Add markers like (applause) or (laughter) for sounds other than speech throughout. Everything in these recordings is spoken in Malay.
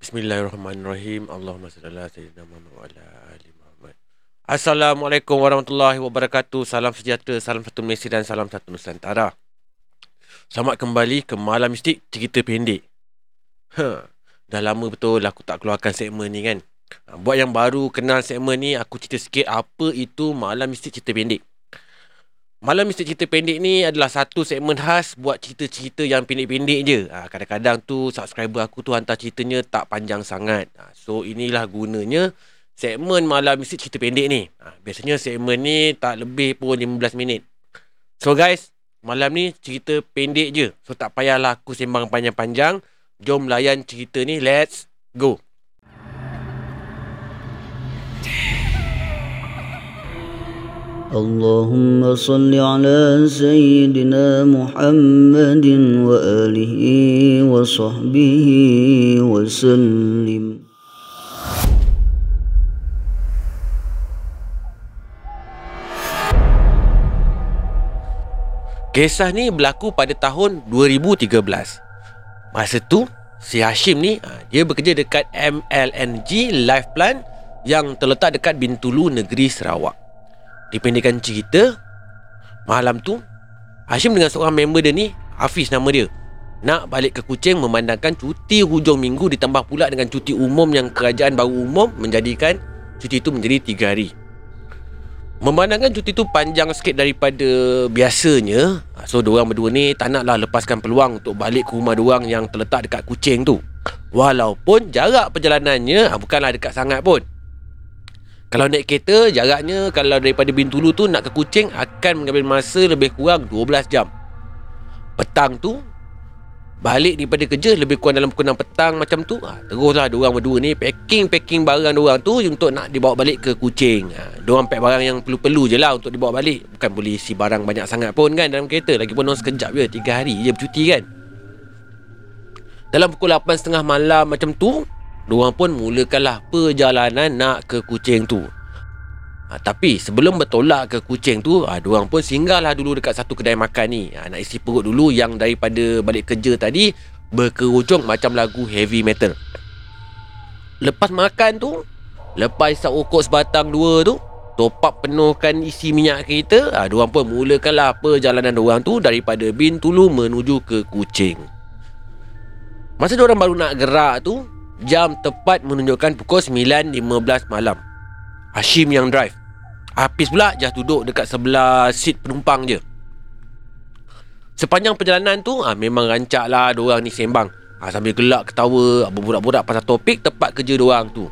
Bismillahirrahmanirrahim. Allahumma salli ala sayyidina Muhammad wa ala ali Muhammad. Assalamualaikum warahmatullahi wabarakatuh. Salam sejahtera, salam satu Malaysia dan salam satu Nusantara. Selamat kembali ke Malam Mistik Cerita Pendek. Ha, dah lama betul aku tak keluarkan segmen ni kan. Ha, buat yang baru kenal segmen ni, aku cerita sikit apa itu Malam Mistik Cerita Pendek. Malam Mistik Cerita Pendek ni adalah satu segmen khas buat cerita-cerita yang pendek-pendek je. Ha, kadang-kadang tu subscriber aku tu hantar ceritanya tak panjang sangat. Ha, so inilah gunanya segmen Malam Mistik Cerita Pendek ni. Ha, biasanya segmen ni tak lebih pun 15 minit. So guys, malam ni cerita pendek je. So tak payahlah aku sembang panjang-panjang. Jom layan cerita ni. Let's go. اللهم صل على سيدنا محمد وآله وصحبه وسلم Kisah ni berlaku pada tahun 2013. Masa tu, si Hashim ni, ah, dia bekerja dekat MLNG Life Plan yang terletak dekat Bintulu, Negeri Sarawak. Dipendekkan cerita, malam tu, Hashim dengan seorang member dia ni, Hafiz nama dia, nak balik ke Kuching memandangkan cuti hujung minggu ditambah pula dengan cuti umum yang kerajaan baru umum menjadikan cuti itu menjadi 3 hari. Memandangkan cuti tu panjang sikit daripada biasanya So diorang berdua ni tak naklah lepaskan peluang untuk balik ke rumah diorang yang terletak dekat Kuching tu Walaupun jarak perjalanannya ah, bukanlah dekat sangat pun Kalau naik kereta jaraknya kalau daripada Bintulu tu nak ke Kuching akan mengambil masa lebih kurang 12 jam. Petang tu Balik daripada kerja lebih kurang dalam pukul 6 petang macam tu. Ha, Teruslah diorang berdua ni packing-packing barang diorang tu Untuk nak dibawa balik ke Kuching. Ha, Diorang pack barang yang perlu-perlu je lah untuk dibawa balik. Bukan boleh isi barang banyak sangat pun kan dalam kereta. Lagipun diorang sekejap je, 3 hari je bercuti kan. Dalam pukul 8.30 malam macam tu Diorang pun mulakanlah perjalanan nak ke Kuching tu Ha, tapi sebelum bertolak ke Kuching tu, ha, diorang pun singgahlah dulu dekat satu kedai makan ni. Ha, nak isi perut dulu yang daripada balik kerja tadi berkerujung macam lagu heavy metal. Lepas makan tu, lepas isap rokok sebatang dua tu, top up penuhkan isi minyak kereta, ha, diorang pun mulakanlah perjalanan diorang tu daripada Bintulu menuju ke Kuching. Masa diorang baru nak gerak tu, jam tepat menunjukkan pukul 9.15 malam. Hashim yang drive. Hafiz pula just duduk dekat sebelah seat penumpang je. Sepanjang perjalanan tu ha, memang rancak lah diorang ni sembang. Ha, sambil gelak ketawa, berbudak-budak pasal topik tempat kerja diorang tu.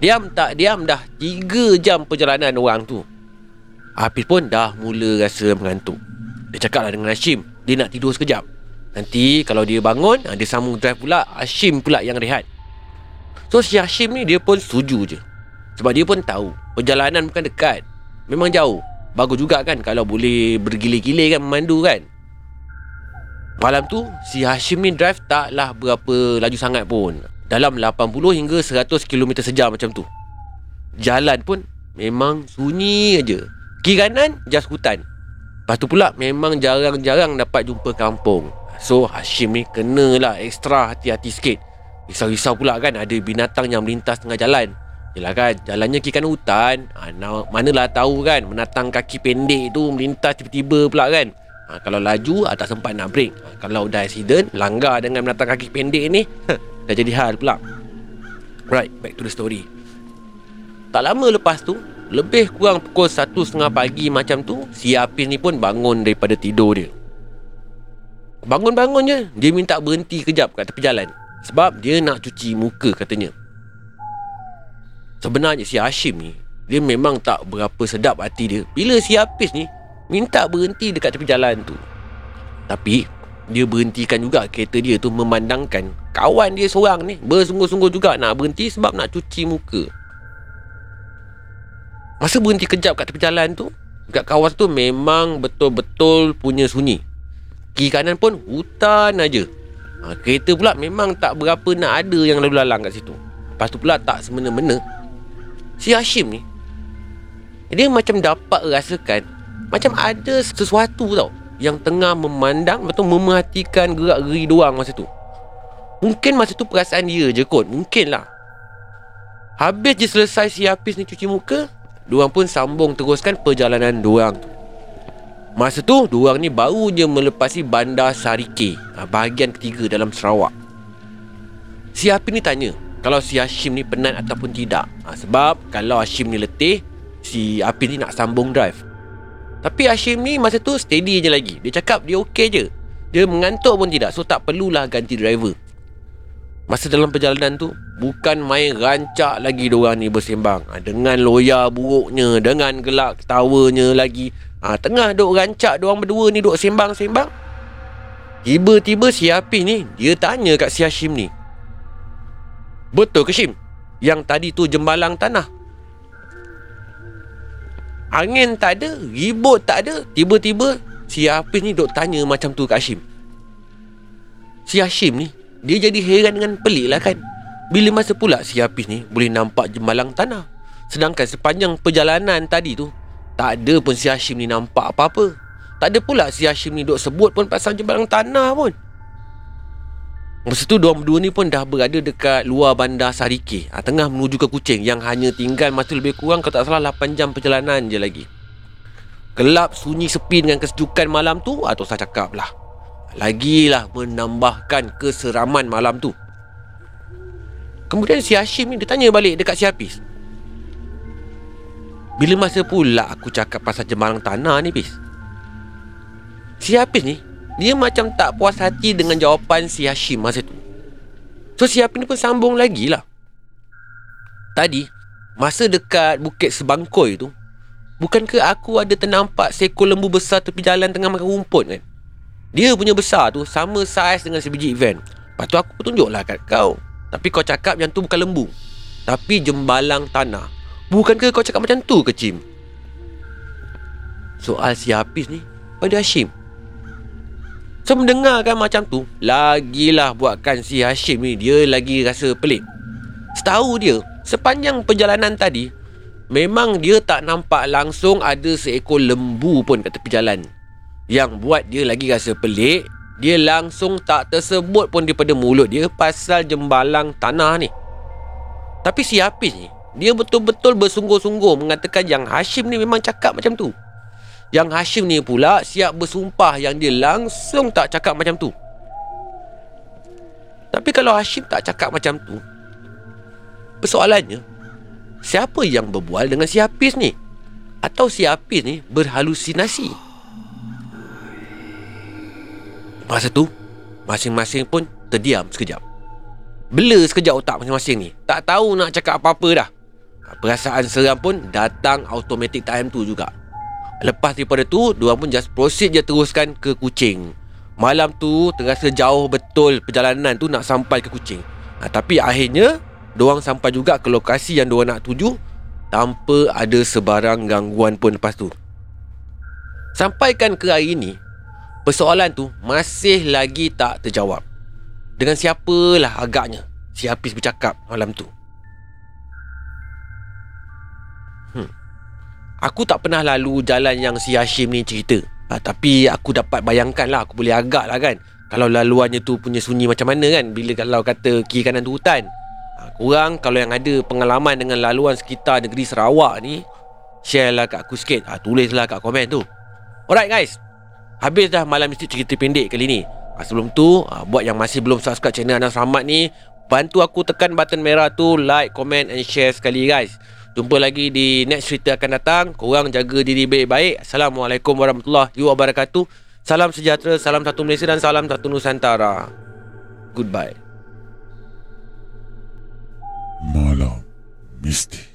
Diam tak diam dah 3 jam perjalanan diorang tu. Hafiz pun dah mula rasa mengantuk. Dia cakap lah dengan Hashim, dia nak tidur sekejap. Nanti kalau dia bangun, dia sambung drive pula, Hashim pula yang rehat. So si Hashim ni dia pun setuju je. Sebab dia pun tahu Perjalanan bukan dekat. Memang jauh. Bagus juga kan Kalau boleh bergilir-gilir kan Memandu kan. Malam tu Si Hashim ni drive Taklah berapa laju sangat pun. Dalam 80 hingga 100 km sejam macam tu. Jalan pun Memang sunyi aja. Kiri kanan Just hutan. Lepas tu pula Memang jarang-jarang Dapat jumpa kampung So Hashim ni Kenalah ekstra hati-hati sikit. Risau-risau pula kan Ada binatang yang melintas tengah jalan. Yelah kan Jalannya kiri kanan hutan. Ha, Manalah tahu kan Menatang kaki pendek tu Melintas tiba-tiba pula kan. Ha, Kalau laju ha, Tak sempat nak break. Ha, Kalau dah accident Langgar dengan menatang kaki pendek ni (laughs) Dah jadi hal pula. Right Back to the story. Tak lama lepas tu Lebih kurang pukul 1.30 pagi macam tu Si Apis ni pun bangun daripada tidur dia Bangun-bangun je Dia minta berhenti kejap kat tepi jalan. Sebab dia nak cuci muka katanya. Sebenarnya si Hashim ni Dia memang tak berapa sedap hati dia. Bila si Hafiz ni Minta berhenti dekat tepi jalan tu. Tapi Dia berhentikan juga kereta dia tu Memandangkan Kawan dia seorang ni Bersungguh-sungguh juga nak berhenti Sebab nak cuci muka. Masa berhenti kejap kat tepi jalan tu Dekat kawasan tu memang betul-betul punya sunyi Kiri kanan pun hutan aja. Ha, kereta pula memang tak berapa nak ada yang lalu lalang kat situ Lepas tu pula tak semena-mena si Hashim ni dia macam dapat rasakan macam ada sesuatu tau yang tengah memandang atau memerhatikan gerak-geri doang masa tu. Mungkin masa tu perasaan dia je kot Mungkin lah Habis je selesai si Hafiz ni cuci muka Diorang pun sambung teruskan perjalanan diorang tu Masa tu diorang ni baru je melepasi bandar Sarike ha, Bahagian ketiga dalam Sarawak. Si Hafiz ni tanya Kalau si Hashim ni penat ataupun tidak? Ha, Sebab kalau Hashim ni letih Si Hafiz ni nak sambung drive. Tapi Hashim ni masa tu steady je lagi. Dia cakap dia okey je. Dia mengantuk pun tidak So tak perlulah ganti driver Masa dalam perjalanan tu Bukan main rancak lagi diorang ni bersembang. Ha, Dengan loya buruknya Dengan gelak ketawanya lagi. Ha, Tengah duk rancak diorang berdua ni Duk sembang-sembang. Tiba-tiba si Hafiz ni Dia tanya kat si Hashim ni. Betul ke Shim? Yang tadi tu jembalang tanah. Angin tak ada Ribut tak ada. Tiba-tiba Si Hafiz ni duk tanya macam tu kat Hashim. Si Hashim ni dia jadi heran dengan pelik lah kan. Bila masa pula si Hafiz ni Boleh nampak jembalang tanah. Sedangkan sepanjang perjalanan tadi tu Tak ada pun si Hashim ni nampak apa-apa. Tak ada pula si Hashim ni duk sebut pun Pasal jembalang tanah pun. Masa tu diorang berdua ni pun dah berada dekat luar bandar Sarike ha, Tengah menuju ke Kuching. Yang hanya tinggal masa lebih kurang Kalau tak salah 8 jam perjalanan je lagi. Gelap, sunyi, sepi dengan kesejukan malam tu Atau saya cakap lah Lagilah menambahkan keseraman malam tu. Kemudian si Hashim ni dia tanya balik dekat si Hafiz. Bila masa pula aku cakap pasal jemalang tanah ni Fiz Si Hafiz ni Dia macam tak puas hati dengan jawapan si Hashim masa tu. So si Hafiz ni pun sambung lagi lah. Tadi Masa dekat Bukit Sebangkoi tu Bukankah aku ada ternampak seekor lembu besar tepi jalan tengah makan rumput kan? Dia punya besar tu sama saiz dengan sebiji event. Lepas tu aku tunjuklah kat kau. Tapi kau cakap yang tu bukan lembu. Tapi jembalang tanah. Bukankah kau cakap macam tu ke Cim? Soal si Hafiz ni pada Hashim. So mendengarkan macam tu Lagilah buatkan si Hashim ni Dia lagi rasa pelik Setahu dia Sepanjang perjalanan tadi Memang dia tak nampak langsung Ada seekor lembu pun kat tepi jalan yang buat dia lagi rasa pelik Dia langsung tak tersebut pun daripada mulut dia Pasal jembalang tanah ni Tapi si Hafiz ni Dia betul-betul bersungguh-sungguh Mengatakan yang Hashim ni memang cakap macam tu Yang Hashim ni pula Siap bersumpah yang dia langsung tak cakap macam tu Tapi kalau Hashim tak cakap macam tu Persoalannya Siapa yang berbual dengan si Hafiz ni? Atau si Hafiz ni berhalusinasi? Masa tu Masing-masing pun terdiam sekejap. Bela sekejap otak masing-masing ni. Tak tahu nak cakap apa-apa dah. Perasaan seram pun datang automatic time tu juga. Lepas daripada tu Diorang pun just proceed je teruskan ke Kuching Malam tu terasa jauh betul perjalanan tu nak sampai ke Kuching ha, Tapi akhirnya Diorang sampai juga ke lokasi yang diorang nak tuju Tanpa ada sebarang gangguan pun lepas tu. Sampaikan ke hari ni Persoalan tu masih lagi tak terjawab. Dengan siapalah agaknya Si Hafiz bercakap malam tu? Hmm. Aku tak pernah lalu jalan yang si Hashim ni cerita. Ha, Tapi aku dapat bayangkan lah Aku boleh agak lah kan. Kalau laluannya tu punya sunyi macam mana kan? Bila kalau kata kiri kanan tu hutan. Ha, Korang kalau yang ada pengalaman dengan laluan sekitar negeri Sarawak ni Share lah kat aku sikit. Ha, Tulislah kat komen tu. Alright guys Habis dah malam mesti cerita pendek kali ni. Ha, Sebelum tu ha, Buat yang masih belum subscribe channel Anas Rahmat ni Bantu aku tekan button merah tu Like, comment and share sekali guys. Jumpa lagi di next cerita akan datang. Korang jaga diri baik-baik. Assalamualaikum warahmatullahi wabarakatuh. Salam sejahtera, salam satu Malaysia dan salam satu Nusantara. Goodbye. Malam Mistik